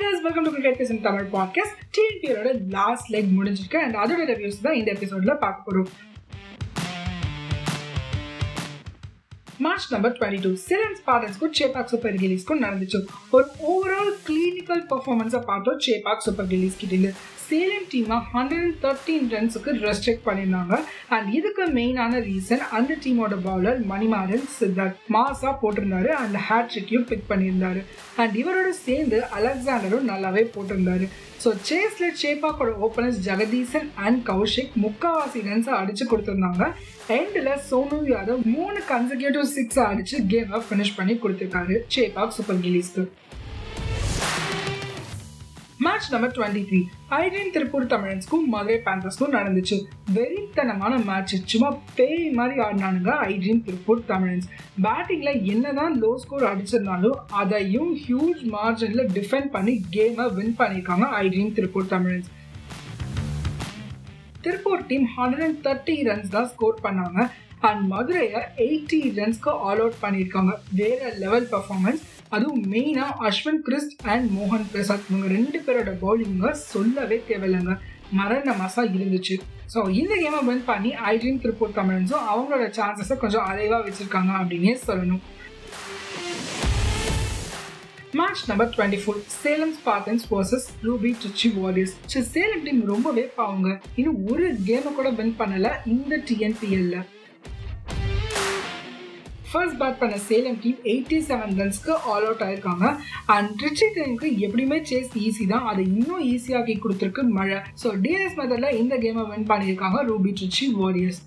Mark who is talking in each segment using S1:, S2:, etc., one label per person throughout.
S1: guys, welcome to Cricket Kiss in Tamil podcast. TNPயோட last leg முடிஞ்சிருக்கு and அதோட reviews தான் இந்த எபிசோட்ல பார்க்க போறோம் match number twenty two Salem ஸ்பார்டன்ஸ்க்கும் Chepauk super கிலீஸ்க்கும் நடந்துச்சு ஒரு ஓவரால் கிளினிக்கல் பர்ஃபார்மன்ஸை பார்த்தோம் சேபாக் சூப்பர் கிலீஸ் கிட்டேருந்து சேலம் டீமை ஹண்ட்ரட் அண்ட் தேர்ட்டீன் ரன்ஸுக்கு ரெஸ்ட்ரிக்ட் பண்ணியிருந்தாங்க அண்ட் இதுக்கு மெயினான ரீசன் அந்த டீமோட பவுலர் மணிமாறன் சித்தார்த். மாஸாக போட்டிருந்தாரு அண்ட் ஹேட்ரிக்கையும் பிக் பண்ணியிருந்தாரு. அண்ட் இவரோட சேர்ந்து அலெக்சாண்டரும் நல்லாவே போட்டிருந்தாரு. ஸோ சேஸில் சேப்பாக்கோட ஓப்பனர்ஸ் ஜெகதீசன் அண்ட் கௌஷிக் முக்காவாசி ரன்ஸை அடிச்சு கொடுத்துருந்தாங்க. எண்டில் சோனு யாதவ் மூணு கன்சர்கேட்டிவ் சிக்ஸ் அடிச்சு கேமை ஃபினிஷ் பண்ணி கொடுத்துருக்காரு. ஆஃப் super கிலீஸ்க்கு match number twenty three iDream Tiruppur தமிழன்ஸ்க்கும் Madurai பேந்தர்ஸ்க்கும் நடந்துச்சு. வெறித்தனமான மேட்ச் சும்மா பேய் மாதிரி ஆடினானுங்க ஐடியன் திருப்பூர் தமிழன்ஸ் பேட்டிங்கில் என்னதான் லோ ஸ்கோர் அடிச்சிருந்தாலும் அதையும் ஹியூஜ் மார்ஜினில் டிஃபெண்ட் பண்ணி கேமை வின் பண்ணியிருக்காங்க iDream Tiruppur Tamizhans Tiruppur team hundred and thirty runs தான் ஸ்கோர் பண்ணாங்க. அண்ட் மதுரையை எயிட்டி ரன்ஸ்க்கு ஆல் அவுட் பண்ணியிருக்காங்க. வேற லெவல் பர்ஃபார்மன்ஸ் அதுவும் மெயினாக அஸ்வின் கிறிஸ்ட் அண்ட் மோகன் பிரசாத். இவங்க ரெண்டு பேரோட பவுலிங்க சொல்லவே தேவையில்லைங்க. மரண மாசா இருந்துச்சு. ஸோ இந்த கேமை வின் பண்ணி ஐட்ரீம் திருப்பூர் தமிழன்ஸும் அவங்களோட சான்சஸை கொஞ்சம் அலைவாக வச்சுருக்காங்க அப்படின்னே சொல்லணும். Match number twenty four Salem Spartans versus Ruby Trichy Warriors so Salem team ரொம்பவே பாவங்க. இன்னும் ஒரு கேமை கூட வின் பண்ணலை இந்த டிஎன்பிஎல்ல ஃபர்ஸ்ட் பேட் பண்ண சேலம் டீம் எயிட்டி செவன் ரன்ஸ்க்கு ஆல் அவுட் ஆயிருக்காங்க. அண்ட் ரிச்சி டீமுக்கு எப்படியுமே சேஸ் ஈஸி தான். அதை இன்னும் ஈஸியாக்கி கொடுத்துருக்கு மழை. ஸோ டிஎஸ் மெதரில் இந்த கேமை வின் பண்ணியிருக்காங்க Ruby Trichy Warriors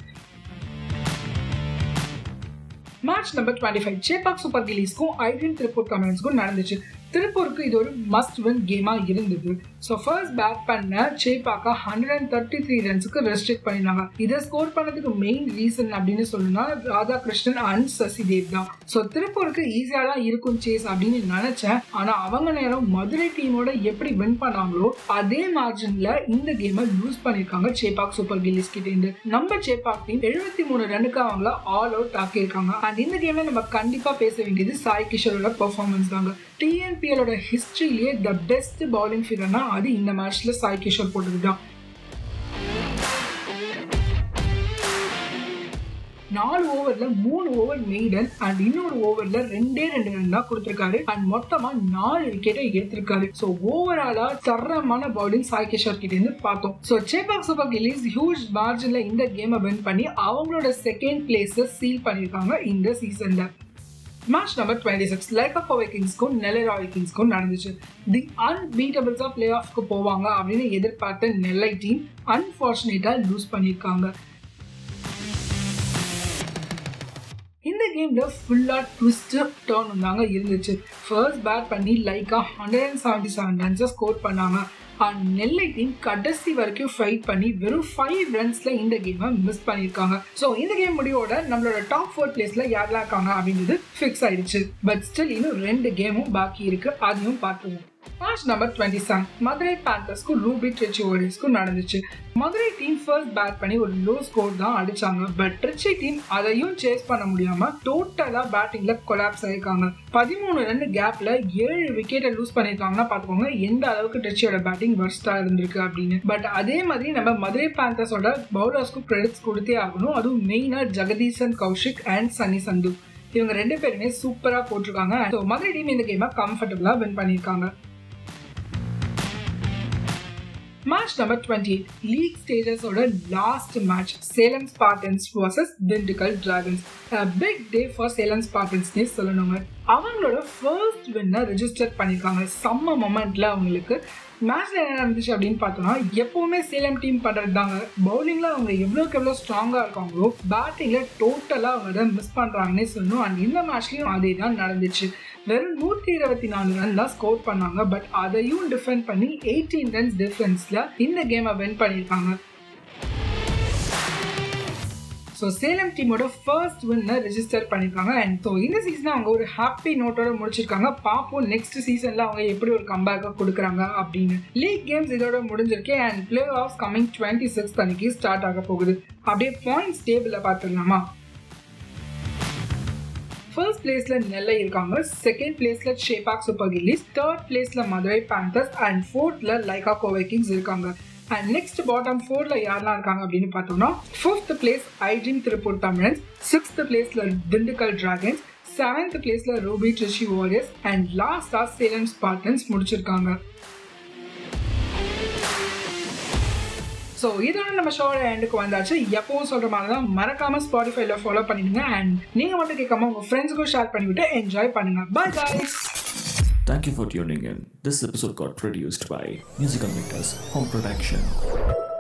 S1: match number twenty five Chepauk super கிலீஸ்க்கும் iDream Tiruppur கமெண்ட்ஸ்க்கும் நடந்துச்சு. திருப்பூருக்கு இது ஒரு மஸ்ட் வின் கேமாக இருந்தது. ஸோ ஃபர்ஸ்ட் பேட் பண்ண சேப்பாக்கா ஹண்ட்ரட் அண்ட் தேர்ட்டி த்ரீ ரன்ஸுக்கு ரெஸ்ட்ரிக்ட் பண்ணிருந்தாங்க இதை ஸ்கோர் பண்ணதுக்கு மெயின் ரீசன் அப்படின்னு சொல்லணும்னா ராதாகிருஷ்ணன் அண்ட் சசிதேவ் தான். ஸோ திருப்பூருக்கு ஈஸியாக தான் இருக்கும் சேஸ் அப்படின்னு நினைச்சேன். ஆனால் அவங்க நேரம் மதுரை டீமோட எப்படி வின் பண்ணாங்களோ அதே மார்ஜின்ல இந்த கேமை லூஸ் பண்ணிருக்காங்க சேப்பாக் சூப்பர் கில்லிஸ் கிட்ட இருந்து. நம்ம சேப்பாக் டீம் எழுபத்தி மூணு ரன்னுக்கு அவங்கள ஆல் அவுட் ஆக்கியிருக்காங்க அண்ட் இந்த கேம்ல நம்ம கண்டிப்பா பேச வேண்டியது சாய் கிஷோரோட பெர்ஃபார்மன்ஸ் தாங்க. டிஎன்பிஎலோட ஹிஸ்டரியிலேயே த பெஸ்ட் பவுலிங் ஃபிகர்னா அது இந்த மேட்ச்ல சாய் கிஷோர் போட்டது நாலு ஓவர்ல மூணு ஓவர் மெய்டன் அண்ட் இன்னொரு ஓவர்ல ரெண்டே ரெண்டு ரன் தான் கொடுத்திருக்காரு. அண்ட் மொத்தமா நாலு விக்கெட்டை எடுத்திருக்காரு. ஸோ ஓவராலா தரமான பவுலிங் சாய் கிஷோர் கிட்ட இருந்து பார்த்தோம் so Chepauk super Gillies huge மார்ஜின்ல இந்த கேமை வின் பண்ணி அவங்களோட செகண்ட் பிளேஸ் சீல் பண்ணியிருக்காங்க இந்த சீசன்ல match number twenty six Lyca வைக்கிங்ஸ்க்கும் கிங்ஸ்க்கும் வைக்கிங்ஸ்க்கும் கிங்ஸ்க்கும் நடந்துச்சு. தி அன்பீட்டபிள்ஸா பிளே ஆஃப்க்கு போவாங்க அப்படின்னு எதிர்பார்த்த நெல்லை டீம் அன்ஃபார்ச்சுனேட்டாக லூஸ் பண்ணியிருக்காங்க. இந்த கேமில் ஃபுல்லாக ட்விஸ்ட்டு டேர்ன் தாங்க இருந்துச்சு. ஃபர்ஸ்ட் பேட் பண்ணி லைக்காக ஹண்ட்ரட் அண்ட் செவன்ட்டி செவன் ரன்ஸை ஸ்கோர் பண்ணாங்க. அண்ட் நெல்லை டீம் கடைசி வரைக்கும் ஃபைட் பண்ணி வெறும் ஃபைவ் ரன்ஸில் இந்த கேமை மிஸ் பண்ணியிருக்காங்க. ஸோ இந்த கேம் முடிவோட நம்மளோட டாப் ஃபோர் பிளேஸில் யாரெல்லாம் இருக்காங்க அப்படின்றது ஃபிக்ஸ் ஆயிடுச்சு. பட் ஸ்டில் இன்னும் ரெண்டு கேமும் பாக்கி இருக்குது அதையும் பார்த்துருவோம் match number twenty seven Madurai பேந்தர்ஸ்க்கும் Ruby Trichy ஓரியர்ஸ்க்கும் நடந்துச்சு. மதுரை டீம் ஃபர்ஸ்ட் பேட் பண்ணி ஒரு லோ ஸ்கோர் தான் அடிச்சாங்க. பட் ட்ரிச்சி டீம் அதையும் சேஸ் பண்ண முடியாம டோட்டலா பேட்டிங்ல கொலாப்ஸ் ஆயிருக்காங்க. பதிமூணு ரெண்டு கேப்ல ஏழு விக்கெட்டை லூஸ் பண்ணிருக்காங்கன்னா பாத்துக்கோங்க எந்த அளவுக்கு ட்ரிச்சியோட பேட்டிங் வர்ஸ்டா இருந்திருக்கு அப்படின்னு. பட் அதே மாதிரி நம்ம மதுரை பேந்தர்ஸோட பவுலர்ஸ்க்கும் கிரெடிட்ஸ் கொடுத்தே ஆகணும். அதுவும் மெயினா ஜெகதீசன் கௌஷிக் அண்ட் சனி சந்து இவங்க ரெண்டு பேருமே சூப்பரா போட்டிருக்காங்க. மதுரை டீம் இந்த கேமை கம்ஃபர்டபுளா வின் பண்ணியிருக்காங்க. Match number twenty league ஸ்டேஜஸோட last match Salem Spartans versus Dindigul Dragons big day for Salem ஸ்பார்டன்ஸ்னே சொல்லணுங்க. அவங்களோட ஃபர்ஸ்ட் வின்னை ரிஜிஸ்டர் பண்ணியிருக்காங்க. செம்ம மொமெண்ட்ல அவங்களுக்கு. மேட்ச்ல என்ன நடந்துச்சு அப்படின்னு பார்த்தோம்னா எப்பவுமே சேலம் டீம் பண்ணுறது தாங்க பவுலிங்ல அவங்க எவ்வளோக்கு எவ்வளோ ஸ்ட்ராங்காக இருக்காங்களோ பேட்டிங்ல டோட்டலாக அவங்க மிஸ் பண்ணுறாங்கன்னே சொல்லணும். அண்ட் இந்த மேட்ச்லேயும் அதே தான் நடந்துச்சு. வெறும் நூற்றி இருபத்தி நாலு ரன் தான் ஸ்கோர் பண்ணாங்க பட் அதையும் டிஃபெண்ட் பண்ணி எயிட்டீன் ரன்ஸ் டிஃபரன்ஸ்ல இந்த கேமை வின் பண்ணியிருக்காங்க. ஸோ சேலம் டீமோட ஃபர்ஸ்ட் வின்னை ரெஜிஸ்டர் பண்ணியிருக்காங்க. அண்ட் ஸோ இந்த சீசனை அவங்க ஒரு ஹாப்பி நோட்டோட முடிச்சிருக்காங்க. பார்ப்போம் நெக்ஸ்ட் சீசனில் அவங்க எப்படி ஒரு கம்பேக்காக கொடுக்குறாங்க அப்படின்னு. லீக் கேம்ஸ் இதோட முடிஞ்சிருக்கு and playoff coming twenty six அன்னைக்கு ஸ்டார்ட் ஆக போகுது. அப்படியே பாயிண்ட்ஸ் டேபிளில் பார்த்துடலாமா? ஃபர்ஸ்ட் பிளேஸ்ல நெல்லை இருக்காங்க. செகண்ட் பிளேஸ்ல ஷேபாக் சூப்பர் கில்லிஸ் தேர்ட் பிளேஸ்ல மதுரை பேந்தர்ஸ் அண்ட் ஃபோர்த்ல லைகா கோவை கிங்ஸ் இருக்காங்க. அண்ட் நெக்ஸ்ட் பாட்டம் ஃபோர்ல யாரெல்லாம் இருக்காங்க அப்படின்னு பார்த்தோம்னா fifth place iDream Tiruppur Tamizhans sixth பிளேஸ்ல திண்டுக்கல் டிராகன்ஸ் செவன்த் பிளேஸ்ல ரூபி ட்ரிஷி வாரியர்ஸ் அண்ட் லாஸ்டா சேலம் ஸ்பார்டன்ஸ் முடிச்சிருக்காங்க. ஸோ இதோட நம்ம ஷோட எண்டுக்கு வந்தாச்சு எப்பவும் சொல்ற மாதிரி தான் மறக்காம ஸ்பாட்டிஃபைல ஃபாலோ பண்ணிடுங்க அண்ட் நீங்க மட்டும் கேட்காம உங்க ஃப்ரெண்ட்ஸுக்கும் ஷேர் பண்ணிவிட்டு என்ஜாய் பண்ணுங்க பாய் guys
S2: Thank you for tuning in. This episode got produced by Musical Makers Home Production.